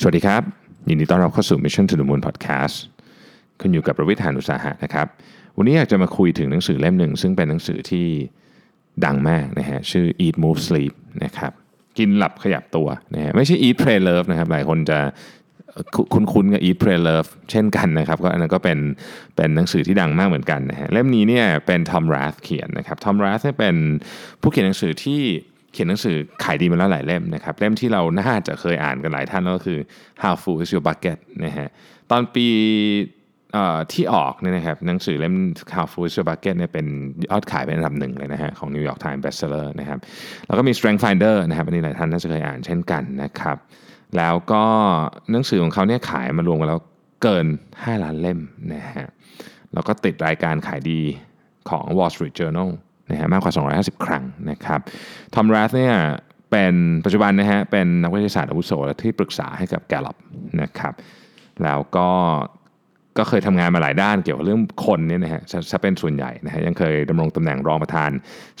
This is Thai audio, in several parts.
สวัสดีครับ ยินดีต้อนรับเข้าสู่ Mission to the Moon Podcast คุณอยู่กับประวิทยานุสาหะนะครับ วันนี้อยากจะมาคุยถึงหนังสือเล่มหนึ่ง ซึ่งเป็นหนังสือที่ดังมากนะฮะชื่อ Eat Move Sleep นะครับกินหลับขยับตัวนะฮะไม่ใช่ Eat Pray Love นะครับหลายคนจะคุ้นๆกับ Eat Pray Love เช่นกันนะครับก็อันนั้นก็เป็นเป็นหนังสือที่ดังมากเหมือนกันนะฮะเล่มนี้เนี่ยเป็นทอมราธเขียนนะครับทอมราธเนี่ยเป็นผู้เขียนหนังสือที่ เขียนหนังสือขายดีมาแล้วหลายเล่มนะครับเล่มที่เราน่าจะเคยอ่านกันหลายท่านก็คือ How Full Is Your Bucket นะฮะตอนปีที่ออกเนี่ยนะครับหนังสือเล่ม How Full Is Your Bucket เนี่ยเป็นยอดขายเป็นอันดับหนึ่งเลยนะฮะของ New York Times Bestseller นะครับแล้วก็มี Strength Finder นะครับอันนี้หลายท่านน่าจะเคยอ่านเช่นกันนะครับแล้วก็หนังสือของเขาเนี่ยขายมารวมกันแล้วเกิน 5 ล้านเล่มนะฮะแล้วก็ติดรายการขายดีของ Wall Street Journal นะฮะมากกว่า 250 ครั้งนะครับทอมรัสเนี่ยเป็นปัจจุบันนะฮะเป็นนักวิทยาศาสตร์อาวุโสและที่ปรึกษาให้กับแกลล p นะครับแล้วก็ก็เคยทำงานมาหลายด้านเกี่ยวกับเรื่องคนเนี่ยนะฮะจะเป็นส่วนใหญ่นะฮะยังเคยดำรงตำแหน่งรองประธาน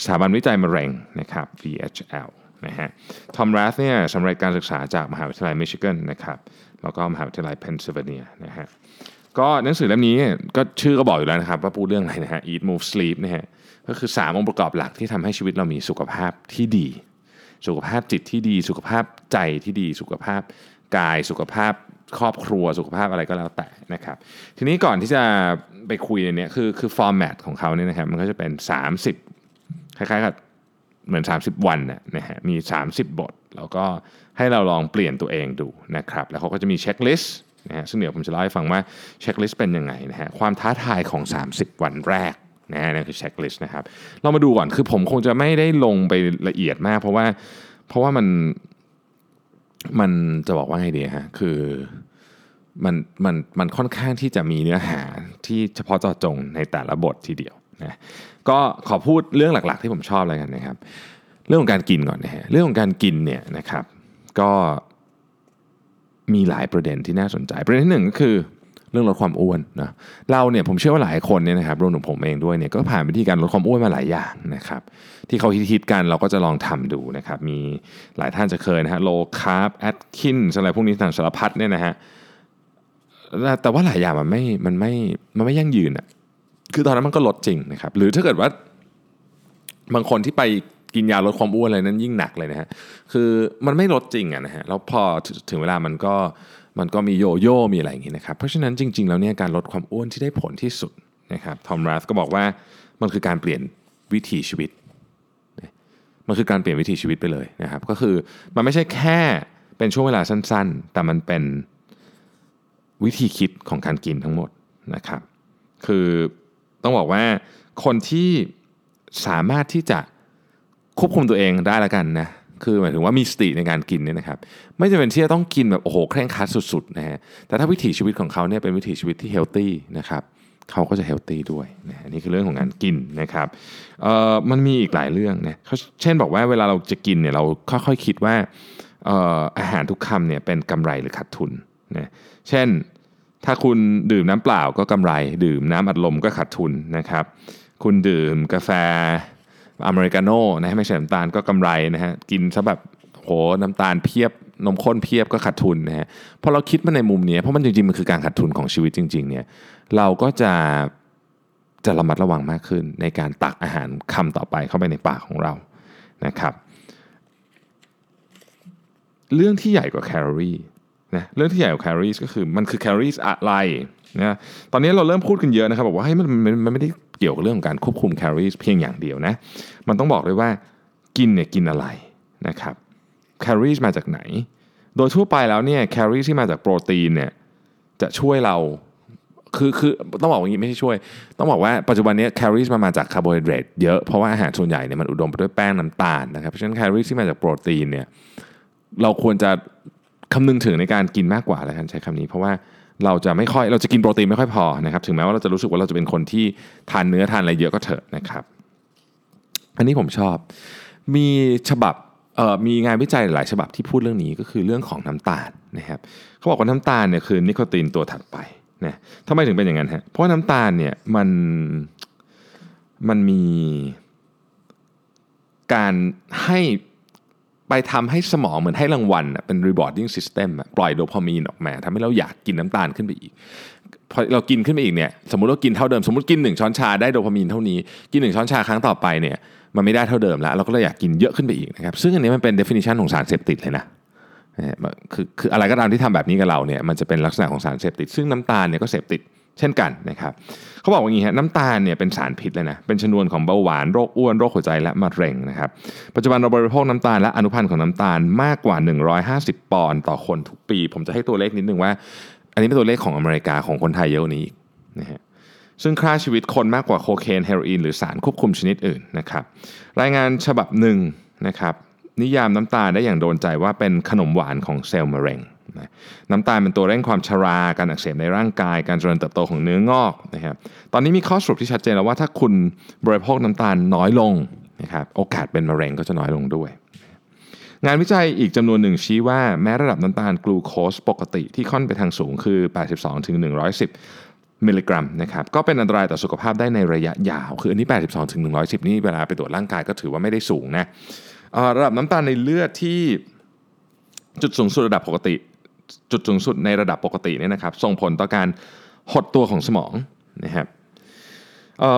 สถาบันวิจัยมะเร็งนะครับ VHL นะฮะทอมรัสเนี่ยสำเร็จการศึกษาจากมหาวิทยาลัยมิชิแกนนะครับแล้วก็มหาวิทยาลัยเพนซิลเวเนียนะฮะก็หนังสือเล่มนี้ก็ชื่อก็บอกอยู่แล้วนะครับว่าพูดเรื่องอะไรนะฮะ Eat Move Sleep นะฮะ ก็คือ 3 องค์ประกอบหลักที่ทำให้ชีวิตเรามีสุขภาพที่ดี สุขภาพจิตที่ดี สุขภาพใจที่ดี สุขภาพกาย สุขภาพครอบครัว สุขภาพอะไรก็แล้วแต่นะครับ ทีนี้ก่อนที่จะไปคุยในนี้คือคือฟอร์แมตของเขาเนี่ยนะครับมันก็จะเป็น 30 คล้ายๆกับเหมือน 30 วันนะฮะมี 30 บท แล้วก็ให้เราลองเปลี่ยนตัวเองดูนะครับ แล้วเขาก็จะมี checklist นะฮะซึ่งเดี๋ยวผมจะเล่าให้ฟังว่า checklist เป็นยังไงนะฮะความท้าทายของ 30 วันแรก นะนั่นคือ checklist นะครับ เรามาดูก่อนคือผมคงจะไม่ได้ลงไปละเอียดมาก เพราะว่าเพราะว่ามันมันจะบอกว่าไงดีฮะคือมันมันมันค่อนข้างที่จะมีเนื้อหาที่เฉพาะเจาะจงในแต่ละบททีเดียวนะก็ขอพูดเรื่องหลักๆ ที่ผมชอบอะไรกันนะครับ เรื่องของการกินก่อนนะฮะเรื่องของการกินเนี่ยนะครับ ก็มีหลายประเด็นที่น่าสนใจ ประเด็นที่หนึ่งก็คือ เรื่องลดความอ้วนนะเราเนี่ยผมเชื่อว่าหลายคนเนี่ยนะครับรวมถึงผมเองด้วยเนี่ยก็ผ่านวิธีการลดความอ้วนมาหลายอย่างนะครับที่เขาฮิตๆกันเราก็จะลองทำดูนะครับมีหลายท่านจะเคยนะฮะ low carb Atkins อะไรพวกนี้ต่างสารพัดเนี่ยนะฮะแต่ว่าหลายอย่างมันไม่มันไม่มันไม่ยั่งยืนอะคือตอนนั้นมันก็ลดจริงนะครับหรือถ้าเกิดว่าบางคนที่ไปกินยาลดความอ้วนอะไรนั้นยิ่งหนักเลยนะฮะคือมันไม่ลดจริงอะนะฮะแล้วพอถึงเวลามันก็ มันก็มีโยโย่มีอะไรอย่างนี้นะครับเพราะฉะนั้นจริง ๆ แล้วเนี่ยการลดความอ้วนที่ได้ผลที่สุดนะครับทอมรัสก็บอกว่ามันคือการเปลี่ยนวิถีชีวิต มันคือการเปลี่ยนวิถีชีวิตไปเลยนะครับ ก็คือมันไม่ใช่แค่เป็นช่วงเวลาสั้นๆ แต่มันเป็นวิธีคิดของการกินทั้งหมดนะครับ คือต้องบอกว่าคนที่สามารถที่จะควบคุมตัวเองได้ละกันนะ คือหมายถึงว่ามีสติในการกินเนี่ยนะครับไม่จำเป็นที่จะต้องกินแบบโอ้โหเคร่งครัดสุดๆนะฮะแต่ถ้าวิถีชีวิตของเขาเนี่ยเป็นวิถีชีวิตที่เฮลตี้นะครับเขาก็จะเฮลตี้ด้วยนะนี่คือเรื่องของการกินนะครับเอ่อมันมีอีกหลายเรื่องนะเช่นบอกว่าเวลาเราจะกินเนี่ยเราค่อยๆคิดว่าเอ่ออาหารทุกคำเนี่ยเป็นกำไรหรือขาดทุนนะเช่นถ้าคุณดื่มน้ำเปล่าก็กำไร ดื่มน้ำอัดลมก็ขาดทุนนะครับ คุณดื่มกาแฟ อเมริกาโน่นะฮะไม่ใช่น้ำตาลก็กำไรนะฮะกินซะแบบโหน้ำตาลเพียบนมข้นเพียบก็ขาดทุนนะฮะพอเราคิดมาในมุมนี้เพราะมันจริงๆมันคือการขาดทุนของชีวิตจริง ๆ เนี่ย เราก็จะจะระมัดระวังมากขึ้น ในการตักอาหารคำต่อไปเข้าไปในปากของเรานะครับ เรื่องที่ใหญ่กว่าแคลอรี่นะเรื่องที่ใหญ่กว่าแคลอรี่ก็คือมันคือแคลอรี่อะไรนะตอนนี้เราเริ่มพูดกันเยอะนะครับบอกว่าให้ยมันมันไม่ได้ เกี่ยวกับเรื่องของการควบคุมแคลอรี่เพียงอย่างเดียวนะ มันต้องบอกเลยว่ากินเนี่ยกินอะไรนะครับแคลอรี่มาจากไหน โดยทั่วไปแล้วเนี่ยแคลอรี่ที่มาจากโปรตีนเนี่ยจะช่วยเราคือคือต้องบอกอย่างนี้ไม่ใช่ช่วย ต้องบอกว่าปัจจุบันนี้แคลอรี่มามาจากคาร์โบไฮเดรตเยอะ เพราะว่าอาหารส่วนใหญ่เนี่ยมันอุดมไปด้วยแป้งน้ำตาลนะครับเพราะฉะนั้นแคลอรี่ที่มาจากโปรตีนเนี่ยเราควรจะคำนึงถึงในการกินมากกว่าแล้วกันใช้คำนี้ เพราะว่า เราจะไม่ค่อยเราจะกินโปรตีนไม่ค่อยพอนะครับถึงแม้ว่าเราจะรู้สึกว่าเราจะเป็นคนที่ทานเนื้อทานอะไรเยอะก็เถอะนะครับ อันนี้ผมชอบ มีฉบับมีงานวิจัยหลายฉบับที่พูดเรื่องนี้ก็คือเรื่องของน้ำตาลนะครับเขาบอกว่าน้ำตาลเนี่ยคือนิโคตินตัวถัดไปนะทำไมถึงเป็นอย่างนั้นฮะเพราะน้ำตาลเนี่ยมันมันมีการให้ ไปทำให้สมองเหมือนให้รางวัลเป็น rewarding system ปล่อยโดพามีนออกมาทำให้เราอยากกินน้ำตาลขึ้นไปอีกพอเรากินขึ้นไปอีกเนี่ยสมมติเรากินเท่าเดิมสมมติกิน 1 ช้อนชาได้โดพามีนเท่านี้กิน 1 ช้อนชาครั้งต่อไปเนี่ยมันไม่ได้เท่าเดิมแล้วเราก็เลยอยากกินเยอะขึ้นไปอีกนะครับซึ่งอันนี้มันเป็น definition ของสารเสพติดเลยนะคือคืออะไรก็ตามที่ทำแบบนี้กับเราเนี่ยมันจะเป็นลักษณะของสารเสพติด ซึ่งน้ำตาลเนี่ยก็เสพติด เช่นกันนะครับเขาบอกว่าอย่างนี้ฮะน้ำตาลเนี่ยเป็นสารพิษเลยนะเป็นชนวนของเบาหวานโรคอ้วนโรคหัวใจและมะเร็งนะครับปัจจุบันเราบริโภคน้ำตาลและอนุพันธ์ของน้ำตาลมากกว่า 150 ปอนด์ต่อคนทุกปี ผมจะให้ตัวเลขนิดนึงว่า อันนี้เป็นตัวเลขของอเมริกาของคนไทยเยอะนี้นะฮะซึ่งค่าชีวิตคนมากกว่าโคเคนเฮโรอีนหรือสารควบคุมชนิดอื่นนะครับรายงานฉบับหนึ่งนะครับนิยามน้ำตาลได้อย่างโดนใจว่าเป็นขนมหวานของเซลล์มะเร็ง นะน้ำตาลเป็นตัวเร่งความชรา การอักเสบในร่างกาย การเจริญเติบโตของเนื้องอกนะครับ ตอนนี้มีข้อสรุปที่ชัดเจนแล้วว่าถ้าคุณบริโภคน้ำตาลน้อยลงนะครับโอกาสเป็นมะเร็งก็จะน้อยลงด้วย งานวิจัยอีกจำนวนหนึ่งชี้ว่าแม้ระดับน้ำตาลกลูโคสปกติที่ค่อนไปทางสูงคือ 82ถึง110 มิลลิกรัมนะครับก็เป็นอันตรายต่อสุขภาพได้ในระยะยาว คืออันนี้ 82ถึง110 นี่เวลาไปตรวจร่างกายก็ถือว่าไม่ได้สูงนะระดับน้ำตาลในเลือดที่จุดสูงสุดระดับปกติ จุดสูงสุดในระดับปกติเนี่ยนะครับส่งผลต่อการหดตัวของสมองนะครับ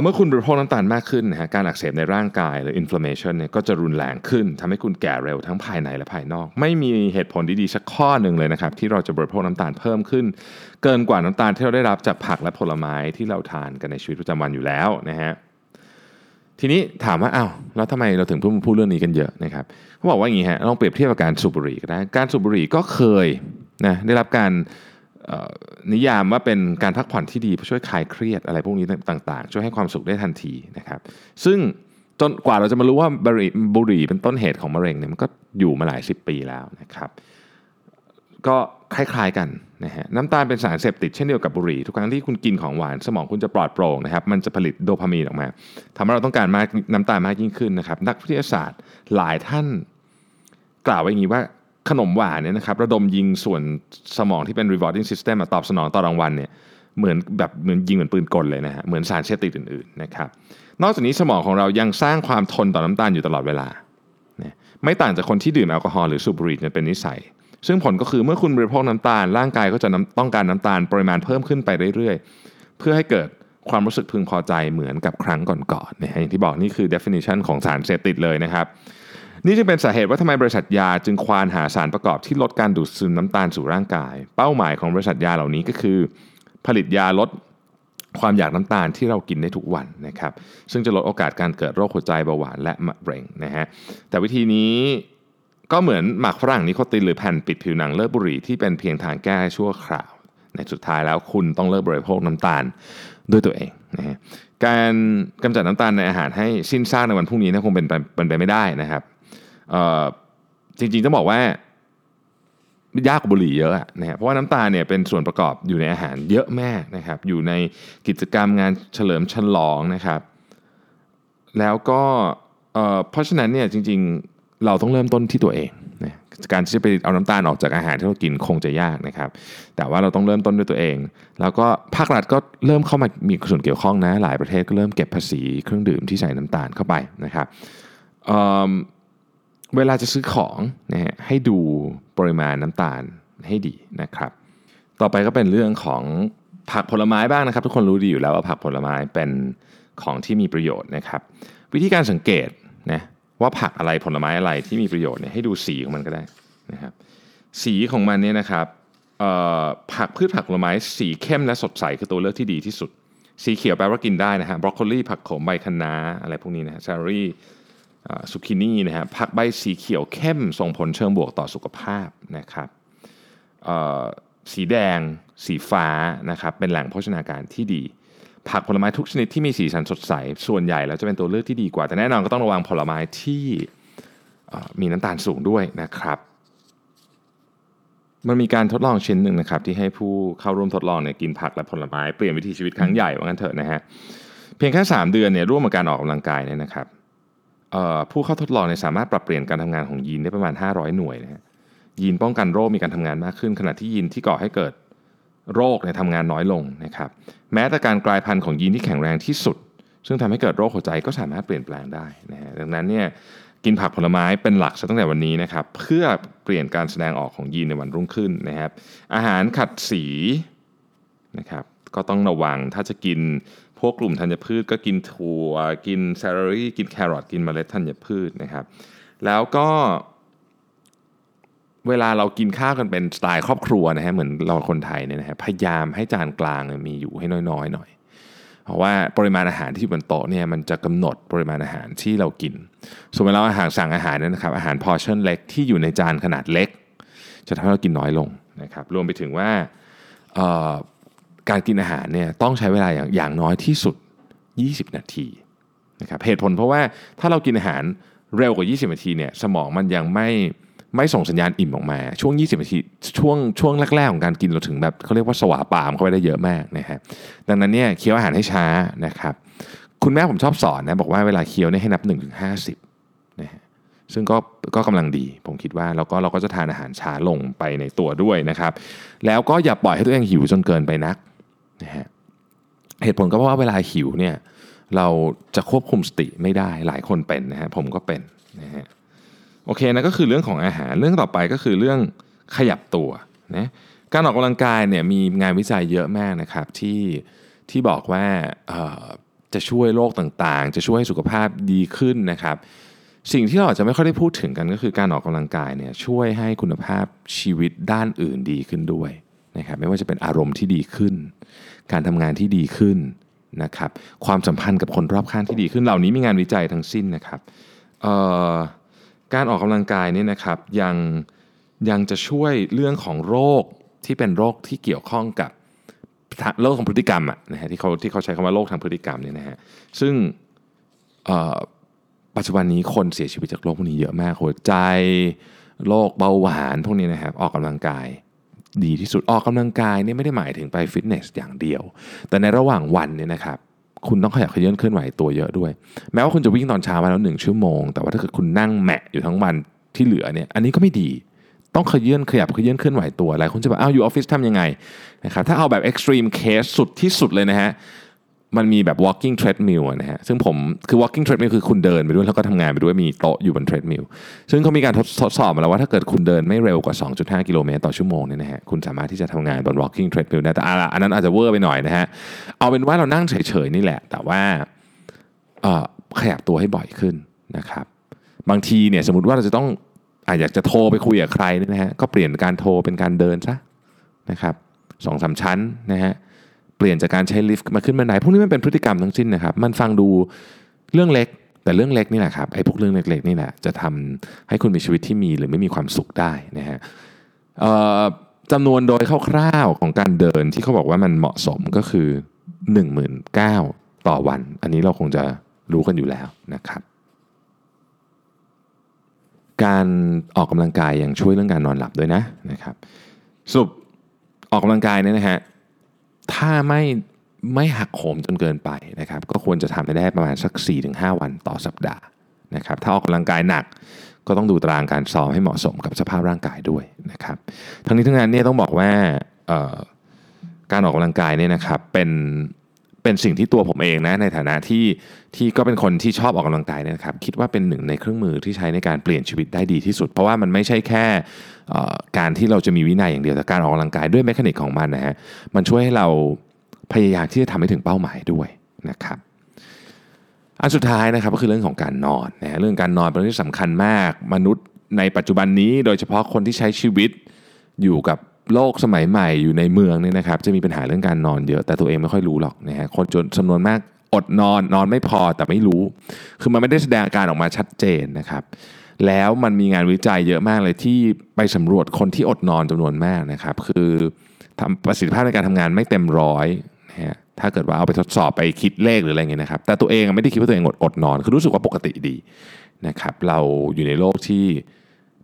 เมื่อคุณบริโภคน้ำตาลมากขึ้นนะฮะการอักเสบในร่างกายหรือ inflammation เนี่ยก็จะรุนแรงขึ้นทำให้คุณแก่เร็วทั้งภายในและภายนอก ไม่มีเหตุผลดีๆสักข้อหนึ่งเลยนะครับที่เราจะบริโภคน้ำตาลเพิ่มขึ้น เกินกว่าน้ำตาลที่เราได้รับจากผักและผลไม้ที่เราทานกันในชีวิตประจำวันอยู่แล้วนะฮะทีนี้ถามว่าอ้าวแล้วทำไมเราถึงพูดพูดเรื่องนี้กันเยอะนะครับเขาบอกว่าอย่างนี้ฮะลองเปรียบเทียบกับการสูบบุหรี่ก็ได้การสูบบุหรี่ก็เคย นะได้รับการนิยามว่าเป็นการพักผ่อนที่ดีเพื่อช่วยคลายเครียดอะไรพวกนี้ต่างๆ ช่วยให้ความสุขได้ทันทีนะครับ ซึ่งจนกว่าเราจะมารู้ว่าบุหรี่บุหรี่เป็นต้นเหตุของมะเร็งเนี่ยมันก็อยู่มาหลายสิบปีแล้วนะครับ ก็คล้ายๆกันนะฮะน้ำตาลเป็นสารเสพติดเช่นเดียวกับบุหรี่ทุกครั้งที่คุณกินของหวานสมองคุณจะปลอดโปร่งนะครับ มันจะผลิตโดพามีนออกมาทำให้เราต้องการมากน้ำตาลมากยิ่งขึ้นนะครับ นักวิทยาศาสตร์หลายท่านกล่าวไว้อย่างนี้ว่า ขนมหวานเนี่ยนะครับระดมยิงส่วนสมองที่เป็น rewarding system ตอบสนองต่อรางวัลเนี่ยเหมือนแบบเหมือนยิงเหมือนปืนกลเลยนะฮะเหมือนสารเสพติดอื่นๆนะครับนอกจากนี้สมองของเรายังสร้างความทนต่อน้ำตาลอยู่ตลอดเวลา ไม่ต่างจากคนที่ดื่มแอลกอฮอล์หรือสูบบุหรี่เป็นนิสัย ซึ่งผลก็คือเมื่อคุณบริโภคน้ำตาล ร่างกายก็จะต้องการน้ำตาลปริมาณเพิ่มขึ้นไปเรื่อยๆ เพื่อให้เกิดความรู้สึกพึงพอใจเหมือนกับครั้งก่อนๆนะฮะอย่างที่บอกนี่คือ definition ของสารเสพติดเลยนะครับ นี่จึงเป็นสาเหตุว่าทำไมบริษัทยาจึงควานหาสารประกอบที่ลดการดูดซึมน้ำตาลสู่ร่างกาย เป้าหมายของบริษัทยาเหล่านี้ก็คือ ผลิตยาลดความอยากน้ำตาลที่เรากินได้ทุกวันนะครับ ซึ่งจะลดโอกาสการเกิดโรคหัวใจเบาหวานและมะเร็งนะฮะแต่วิธีนี้ก็เหมือนหมากฝรั่งนิโคตินหรือแผ่นปิดผิวหนังเลิกบุหรี่ที่เป็นเพียงทางแก้ชั่วคราว ในสุดท้ายแล้วคุณต้องเลิกบริโภคน้ำตาลด้วยตัวเองนะฮะการกำจัดน้ำตาลในอาหารให้สิ้นซากในวันพรุ่งนี้นะคงเป็นไปไม่ได้นะครับ จริงๆต้องบอกว่ายากกว่าบุหรี่เยอะนะครเพราะว่าน้ำตาลเนี่ยเป็นส่วนประกอบอยู่ในอาหารเยอะแมากนะครับอยู่ในกิจกรรมงานเฉลิมฉลองนะครับ แล้วก็เพราะฉะนั้นเนี่ยจริงๆเราต้องเริ่มต้นที่ตัวเองนะการที่จะไปเอาน้ำตาลออกจากอาหารที่เรากินคงจะยากนะครับ แต่ว่าเราต้องเริ่มต้นด้วยตัวเอง แล้วก็ภาครัฐก็เริ่มเข้ามามีส่วนเกี่ยวข้องนะหลายประเทศก็เริ่มเก็บภาษีเครื่องดื่มที่ใส่น้ำตาลเข้าไปนะครับ เวลาจะซื้อของนะฮะให้ดูปริมาณน้ำตาลให้ดีนะครับ ต่อไปก็เป็นเรื่องของผักผลไม้บ้างนะครับ ทุกคนรู้ดีอยู่แล้วว่าผักผลไม้เป็นของที่มีประโยชน์นะครับ วิธีการสังเกตนะว่าผักอะไรผลไม้อะไรที่มีประโยชน์เนี่ยให้ดูสีของมันก็ได้นะครับ สีของมันเนี่ยนะครับผักพืชผักผลไม้สีเข้มและสดใสคือตัวเลือกที่ดีที่สุด สีเขียวแปลว่ากินได้นะฮะบรอกโคลีผักโขมใบคะน้าอะไรพวกนี้นะฮะซารี่ สุกินี่นะฮะผักใบสีเขียวเข้มส่งผลเชิงบวกต่อสุขภาพนะครับสีแดง สีฟ้านะครับเป็นแหล่งโภชนาการที่ดี ผักผลไม้ทุกชนิดที่มีสีสันสดใส ส่วนใหญ่แล้วจะเป็นตัวเลือกที่ดีกว่า แต่แน่นอนก็ต้องระวังผลไม้ที่มีน้ำตาลสูงด้วยนะครับมันมีการทดลองชิ้นหนึ่งนะครับที่ให้ผู้เข้าร่วมทดลองเนี่ยกินผักและผลไม้เปลี่ยนวิถีชีวิตครั้งใหญ่ว่างั้นเถอะนะฮะเพียงแค่ 3 เดือนเนี่ยร่วมกับการออกกำลังกายเนี่ยนะครับ ผู้เข้าทดลองเนี่ยสามารถปรับเปลี่ยนการทำงานของยีนได้ประมาณ 500 หน่วยนะฮะยีนป้องกันโรคมีการทำงานมากขึ้น ขณะที่ยีนที่ก่อให้เกิดโรคเนี่ยทำงานน้อยลงนะครับแม้แต่การกลายพันธุ์ของยีนที่แข็งแรงที่สุด ซึ่งทำให้เกิดโรคหัวใจก็สามารถเปลี่ยนแปลงได้นะฮะดังนั้นเนี่ยกินผักผลไม้เป็นหลักซะตั้งแต่วันนี้นะครับเพื่อเปลี่ยนการแสดงออกของยีนในวันรุ่งขึ้นนะครับอาหารขัดสีนะครับก็ต้องระวังถ้าจะกิน พวกกลุ่มธัญพืชก็กินถั่ว กินแซลลี่กินแครอทกินเมล็ดธัญพืชนะครับ แล้วก็เวลาเรากินข้าวกันเป็นสไตล์ครอบครัวนะฮะเหมือนเราคนไทยเนี่ยนะฮะพยายามให้จานกลางมีอยู่ให้น้อยๆหน่อย เพราะว่าปริมาณอาหารที่อยู่บนโต๊ะเนี่ยมันจะกำหนดปริมาณอาหารที่เรากิน ส่วนเวลาอาหารสั่งอาหารเนี่ยนะครับอาหารพอชั่นเล็กที่อยู่ในจานขนาดเล็ก จะทำให้เรากินน้อยลงนะครับรวมไปถึงว่า การกินอาหารเนี่ยต้องใช้เวลาอย่างางน้อยที่สุด 20 นาทีนะครับเหตุผลเพราะว่าถ้าเรากินอาหารเร็วกว่า 20 นาทีเนี่ยสมองมันยังไม่ไม่ส่งสัญญาณอิ่มออกมา ช่วง 20 นาทีช่วงช่วงแรกๆของการกินเราถึงแบบเขาเรียกว่าสวาปามเข้าไปได้เยอะมากนะฮะดังนั้นเนี่ยเคี้ยวอาหารให้ช้านะครับคุณแม่ผมชอบสอนนะบอกว่าเวลาเคี้ยวเนี่ยให้นับ1นถึงห้นะฮะซึ่งก็ก็กำลังดี ผมคิดว่าแล้วก็เราก็จะทานอาหารช้าลงไปในตัวด้วยนะครับ แล้วก็อย่าปล่อยให้ตัวเองหิวจนเกินไปนัก นะฮะเหตุผลก็เพราะว่าเวลาหิวเนี่ยเราจะควบคุมสติไม่ได้หลายคนเป็นนะฮะผมก็เป็นนะฮะโอเคนะก็คือเรื่องของอาหารเรื่องต่อไปก็คือเรื่องขยับตัวนะการออกกำลังกายเนี่ยมีงานวิจัยเยอะมากนะครับที่ที่บอกว่าจะช่วยโรคต่างๆ จะช่วยให้สุขภาพดีขึ้นนะครับ สิ่งที่เราอาจจะไม่ค่อยได้พูดถึงกันก็คือการออกกำลังกายเนี่ยช่วยให้คุณภาพชีวิตด้านอื่นดีขึ้นด้วย นะครับไม่ว่าจะเป็นอารมณ์ที่ดีขึ้น การทำงานที่ดีขึ้นนะครับความสัมพันธ์กับคนรอบข้างที่ดีขึ้นเหล่านี้มีงานวิจัยทั้งสิ้นนะครับการออกกำลังกายเนี่ยนะครับยังยังจะช่วยเรื่องของโรคที่เป็นโรคที่เกี่ยวข้องกับโรคของพฤติกรรมอะนะฮะที่เขาที่เขาใช้คำว่าโรคทางพฤติกรรมเนี่ยนะฮะซึ่งปัจจุบันนี้คนเสียชีวิตจากโรคพวกนี้เยอะมากหัวใจโรคเบาหวานพวกนี้นะครับออกกำลังกาย ดีที่สุดออกกำลังกายเนี่ยไม่ได้หมายถึงไปฟิตเนสอย่างเดียว แต่ในระหว่างวันเนี่ยนะครับคุณต้องขยับเขยื้อนเคลื่อนไหวตัวเยอะด้วย แม้ว่าคุณจะวิ่งตอนเช้ามาแล้วหนึ่งชั่วโมง แต่ว่าถ้าเกิดคุณนั่งแหมะอยู่ทั้งวันที่เหลือเนี่ยอันนี้ก็ไม่ดีต้องเขยื้อนขยับเขยื้อนเคลื่อนไหวตัวหลายคนจะบอกอ้าวอยู่ออฟฟิศทำยังไงนะครับถ้าเอาแบบ extreme case สุดที่สุดเลยนะฮะ มันมีแบบ walking treadmill นะฮะซึ่งผมคือ walking treadmill คือคุณเดินไปด้วยแล้วก็ทำงานไปด้วยมีโต๊ะอยู่บน treadmill ซึ่งเขามีการทดสอบมาแล้วว่าถ้าเกิดคุณเดินไม่เร็วกว่า 2.5 กิโลเมตรต่อชั่วโมงเนี่ยนะฮะคุณสามารถที่จะทำงานบน walking treadmill ได้แต่อันนั้นอาจจะเวอร์ไปหน่อยนะฮะเอาเป็นว่าเรานั่งเฉยๆนี่แหละ แต่ว่าขยับตัวให้บ่อยขึ้นนะครับบางทีเนี่ยสมมติว่าเราจะต้องอาอยากจะโทรไปคุยกับใครเนี่ยนะฮะก็เปลี่ยนการโทรเป็นการเดินซะนะครับสองสาชั้นนะฮะ เปลี่ยนจากการใช้ลิฟต์มาขึ้นบันไดพวกนี้มันเป็นพฤติกรรมทั้งสิ้นนะครับ มันฟังดูเรื่องเล็ก แต่เรื่องเล็กนี่แหละครับไอ้พวกเรื่องเล็กๆนี่แหละจะทำให้คุณมีชีวิตที่มีหรือไม่มีความสุขได้นะฮะจำนวนโดยคร่าวๆของการเดินที่เขาบอกว่ามันเหมาะสมก็คือ 19,000ต่อวัน อันนี้เราคงจะรู้กันอยู่แล้วนะครับ การออกกำลังกายยังช่วยเรื่องการนอนหลับด้วยนะนะครับสรุปออกกำลังกายเนี่ยนะฮะ ถ้าไม่ไม่หักโหมจนเกินไปนะครับ ก็ควรจะทำได้ประมาณสัก 4-5 วันต่อสัปดาห์นะครับ ถ้าออกกำลังกายหนักก็ต้องดูตารางการซ้อมให้เหมาะสมกับสภาพร่างกายด้วยนะครับ ทั้งนี้ทั้งนั้นเนี่ยต้องบอกว่าการออกกำลังกายเนี่ยนะครับเป็น เป็นสิ่งที่ตัวผมเองนะในฐานะที่ที่ก็เป็นคนที่ชอบออกกำลังกายนะครับคิดว่าเป็นหนึ่งในเครื่องมือที่ใช้ในการเปลี่ยนชีวิตได้ดีที่สุด เพราะว่ามันไม่ใช่แค่การที่เราจะมีวินัยอย่างเดียวแต่การออกกำลังกายด้วยแมคานิกของมันนะฮะมันช่วยให้เราพยายามที่จะทำให้ถึงเป้าหมายด้วยนะครับอันสุดท้ายนะครับก็คือเรื่องของการนอนนะเรื่องการนอนเป็นเรื่องที่สำคัญมาก มนุษย์ในปัจจุบันนี้โดยเฉพาะคนที่ใช้ชีวิตอยู่กับ โลกสมัยใหม่อยู่ในเมืองเนี่ยนะครับจะมีปัญหาเรื่องการนอนเยอะ แต่ตัวเองไม่ค่อยรู้หรอกนะฮะคนจนจำนวนมากอดนอนนอนไม่พอแต่ไม่รู้ คือมันไม่ได้แสดงอาการออกมาชัดเจนนะครับ แล้วมันมีงานวิจัยเยอะมากเลยที่ไปสำรวจคนที่อดนอนจำนวนมากนะครับ คือทำประสิทธิภาพในการทำงานไม่เต็มร้อยนะฮะถ้าเกิดว่าเอาไปทดสอบไปคิดเลขหรืออะไรเงี้ยนะครับ แต่ตัวเองไม่ได้คิดว่าตัวเองอดอดนอน คือรู้สึกว่าปกติดีนะครับ เราอยู่ในโลกที่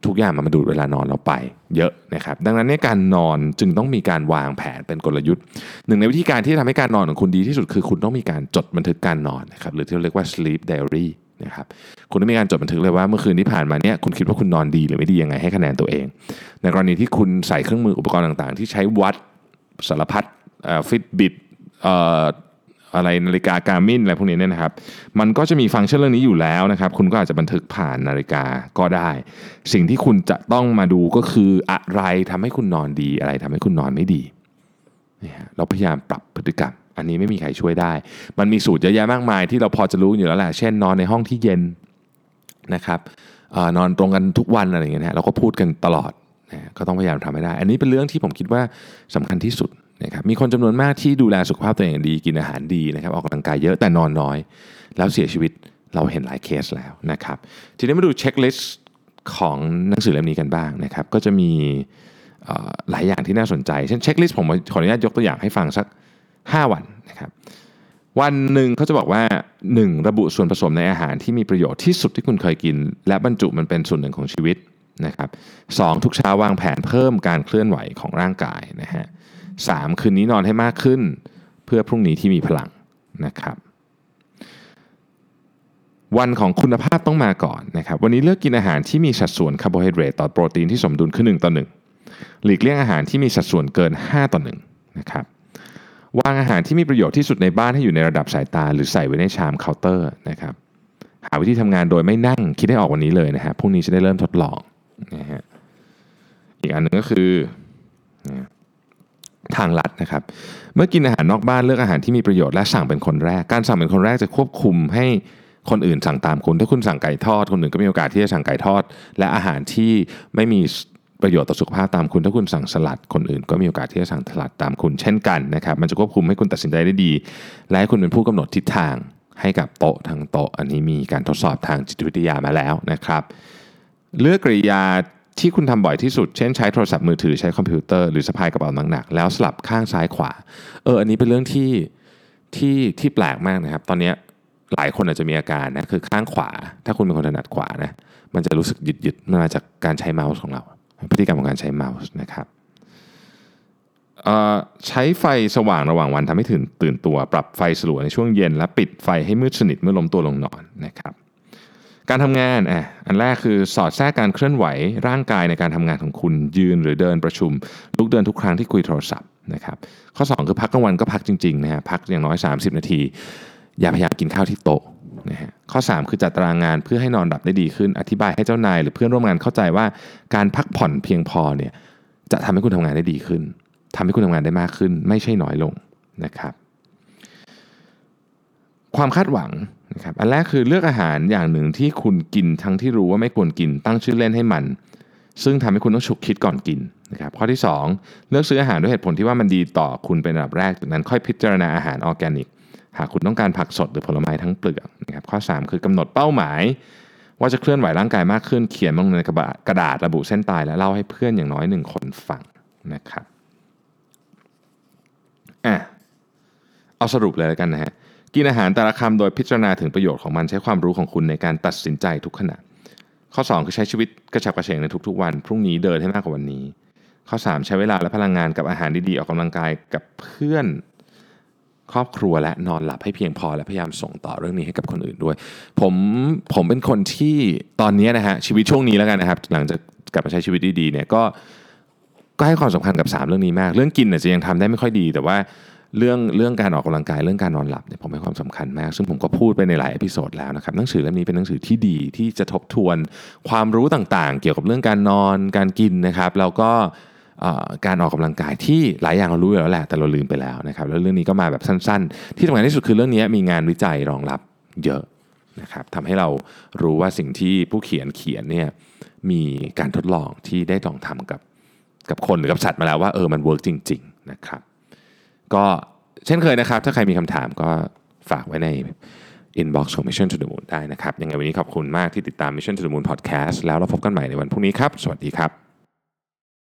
ทุกอย่างมันมาดูดเวลานอนเราไปเยอะนะครับดังนั้นเนี่ยการนอนจึงต้องมีการวางแผนเป็นกลยุทธ์ หนึ่งในวิธีการที่ทำให้การนอนของคุณดีที่สุดคือคุณต้องมีการจดบันทึกการนอนนะครับหรือที่เรียกว่า sleep diary นะครับคุณต้องมีการจดบันทึกเลยว่าเมื่อคืนที่ผ่านมาเนี่ยคุณคิดว่าคุณนอนดีหรือไม่ดียังไงให้คะแนนตัวเอง ในกรณีที่คุณใส่เครื่องมืออุปกรณ์ต่างๆ ที่ใช้วัดสารพัด Fitbit อะไรนาฬิกา Garmin อะไรพวกนี้เนี่ยนะครับ มันก็จะมีฟังก์ชันเรื่องนี้อยู่แล้วนะครับ คุณก็อาจจะบันทึกผ่านนาฬิกาก็ได้ สิ่งที่คุณจะต้องมาดูก็คืออะไรทำให้คุณนอนดีอะไรทำให้คุณนอนไม่ดีเนี่ยเราพยายามปรับพฤติกรรม อันนี้ไม่มีใครช่วยได้ มันมีสูตรเยอะแยะมากมายที่เราพอจะรู้อยู่แล้วแหละ เช่นนอนในห้องที่เย็นนะครับออนอนตรงกันทุกวันอะไรอย่างเงี้ยเราก็พูดกันตลอดก็ต้องพยายามทำให้ได้ อันนี้เป็นเรื่องที่ผมคิดว่าสำคัญที่สุด นะครับมีคนจำนวนมากที่ดูแลสุขภาพตัวเองดีกินอาหารดีนะครับออกกำลังกายเยอะแต่นอนน้อย แล้วเสียชีวิตเราเห็นหลายเคสแล้วนะครับทีนี้มาดู checklist ของหนังสือเล่มนี้กันบ้างนะครับก็จะมีหลายอย่างที่น่าสนใจเช่น checklist ผมขออนุญาตยกตัวอย่างให้ฟังสัก 5 วันนะครับวันหนึ่งเขาจะบอกว่า 1. ระบุส่วนผสมในอาหารที่มีประโยชน์ที่สุดที่คุณเคยกิน และบรรจุมันเป็นส่วนหนึ่งของชีวิตนะครับสทุกเช้าวางแผนเพิ่มการเคลื่อนไหวของร่างกายนะฮะ สคืนนี้นอนให้มากขึ้น เพื่อพรุ่งนี้ที่มีพลังนะครับ วันของคุณภาพต้องมาก่อนนะครับ วันนี้เลือกกินอาหารที่มีสัดส่วนคาร์โบไฮเดรตต่อโปรตีนที่สมดุลคือ1ต่อ1หลีกเลี่ยงอาหารที่มีสัดส่วนเกิน 5 ต่อ1นะครับวางอาหารที่มีประโยชน์ที่สุดในบ้านให้อยู่ในระดับสายตา หรือใส่ไว้ในชามเคาน์เตอร์นะครับหาวิธีทำงานโดยไม่นั่งคิดให้ออกวันนี้เลยนะฮะพรุ่งนี้จะได้เริ่มทดลองนะฮะอีกอันหนึ่งก็คือ ทางลัดนะครับ เมื่อกินอาหารนอกบ้านเลือกอาหารที่มีประโยชน์และสั่งเป็นคนแรก การสั่งเป็นคนแรกจะควบคุมให้คนอื่นสั่งตามคุณ ถ้าคุณสั่งไก่ทอด คนอื่นก็มีโอกาสที่จะสั่งไก่ทอด และอาหารที่ไม่มีประโยชน์ต่อสุขภาพตามคุณ ถ้าคุณสั่งสลัด คนอื่นก็มีโอกาสที่จะสั่งสลัดตามคุณเช่นกันนะครับ มันจะควบคุมให้คุณตัดสินใจได้ดี และให้คุณเป็นผู้กำหนดทิศทางให้กับโต๊ะทั้งโต๊ะ อันนี้มีการทดสอบทางจิตวิทยามาแล้วนะครับ เลือกกริยา ที่คุณทำบ่อยที่สุด เช่นใช้โทรศัพท์มือถือใช้คอมพิวเตอร์หรือสะพายกระเป๋าหนักๆแล้วสลับข้างซ้ายขวา เอออันนี้เป็นเรื่องที่ที่ที่แปลกมากนะครับ ตอนนี้หลายคนอาจจะมีอาการนะคือข้างขวา ถ้าคุณเป็นคนถนัดขวานะมันจะรู้สึกหยุดหยุดมาจากการใช้เมาส์ของเรา พฤติกรรมของการใช้เมาส์นะครับใช้ไฟสว่างระหว่างวันทำให้ตื่นตื่นตัว ปรับไฟสลัวในช่วงเย็น และปิดไฟให้มืดสนิทเมื่อล้มตัวลงนอนนะครับ การทำงานอะอันแรกคือสอดแทรกการเคลื่อนไหวร่างกายในการทำงานของคุณยืนหรือเดินประชุม ลุกเดินทุกครั้งที่คุยโทรศัพท์นะครับข้อ 2 คือพักกลางวันก็พักจริงๆนะฮะพักอย่างน้อย 30 นาที อย่าพยายามกินข้าวที่โต๊ะนะฮะข้อ 3 คือจัดตารางงานเพื่อให้นอนหลับได้ดีขึ้น อธิบายให้เจ้านายหรือเพื่อนร่วมงานเข้าใจว่าการพักผ่อนเพียงพอเนี่ยจะทำให้คุณทำงานได้ดีขึ้นทำให้คุณทำงานได้มากขึ้น ไม่ใช่น้อยลงนะครับ ความคาดหวัง นะครับอันแรกคือเลือกอาหารอย่างหนึ่งที่คุณกินทั้งที่รู้ว่าไม่ควรกินตั้งชื่อเล่นให้มัน ซึ่งทำให้คุณต้องฉุกคิดก่อนกินนะครับข้อที่ 2 เลือกซื้ออาหารด้วยเหตุผลที่ว่ามันดีต่อคุณเป็นอันดับแรกจากนั้นค่อยพิจารณาอาหารออร์แกนิก หากคุณต้องการผักสดหรือผลไม้ทั้งเปลือกนะครับข้อ 3 คือกำหนดเป้าหมาย ว่าจะเคลื่อนไหวร่างกายมากขึ้นเขียนลงในกระดาษระบุเส้นตายและเล่าให้เพื่อนอย่างน้อยหนึ่งคนฟังนะครับอะเอาสรุปเลยแล้วกันนะฮะ กินอาหารแต่ละคำโดยพิจารณาถึงประโยชน์ของมันใช้ความรู้ของคุณในการตัดสินใจทุกขณะ ข้อ 2 คือใช้ชีวิตกระฉับกระเฉงในทุกๆวัน พรุ่งนี้เดินให้มากกว่าวันนี้ ข้อ 3 ใช้เวลาและพลังงานกับอาหารดีๆ ออกกำลังกายกับเพื่อนครอบครัวและนอนหลับให้เพียงพอและพยายามส่งต่อเรื่องนี้ให้กับคนอื่นด้วย ผมผมเป็นคนที่ตอนนี้นะฮะชีวิตช่วงนี้แล้วกันนะครับ หลังจากกลับมาใช้ชีวิตดีๆเนี่ยก็ก็ให้ความสำคัญกับ 3 เรื่องนี้มาก เรื่องกินอาจจะยังทำได้ไม่ค่อยดี แต่ว่า เรื่องเรื่องการออกกำลังกายเรื่องการนอนหลับเนี่ยผมให้ความสำคัญมาก ซึ่งผมก็พูดไปในหลาย episode แล้วนะครับหนังสือเล่มนี้เป็นหนังสือที่ดีที่จะทบทวนความรู้ต่างๆ เกี่ยวกับเรื่องการนอนการกินนะครับแล้วก็การออกกำลังกายที่หลายอย่างเรารู้อยู่แล้วแหละแต่เราลืมไปแล้วนะครับแล้วเรื่องนี้ก็มาแบบสั้น ๆ ที่สำคัญที่สุดคือเรื่องนี้มีงานวิจัยรองรับเยอะนะครับทำให้เรารู้ว่าสิ่งที่ผู้เขียนเขียนเนี่ยมีการทดลองที่ได้ลองทำกับกับคนหรือกับสัตว์มาแล้วว่าเออมันเวิร์กจริง ๆ นะครับ ก็เช่นเคยนะครับ ถ้าใครมีคำถามก็ฝากไว้ใน inbox ของ Mission to the Moon ได้นะครับ ยังไงวันนี้ขอบคุณมากที่ติดตาม Mission to the Moon Podcast แล้วเราพบกันใหม่ในวันพรุ่งนี้ครับ สวัสดีครับ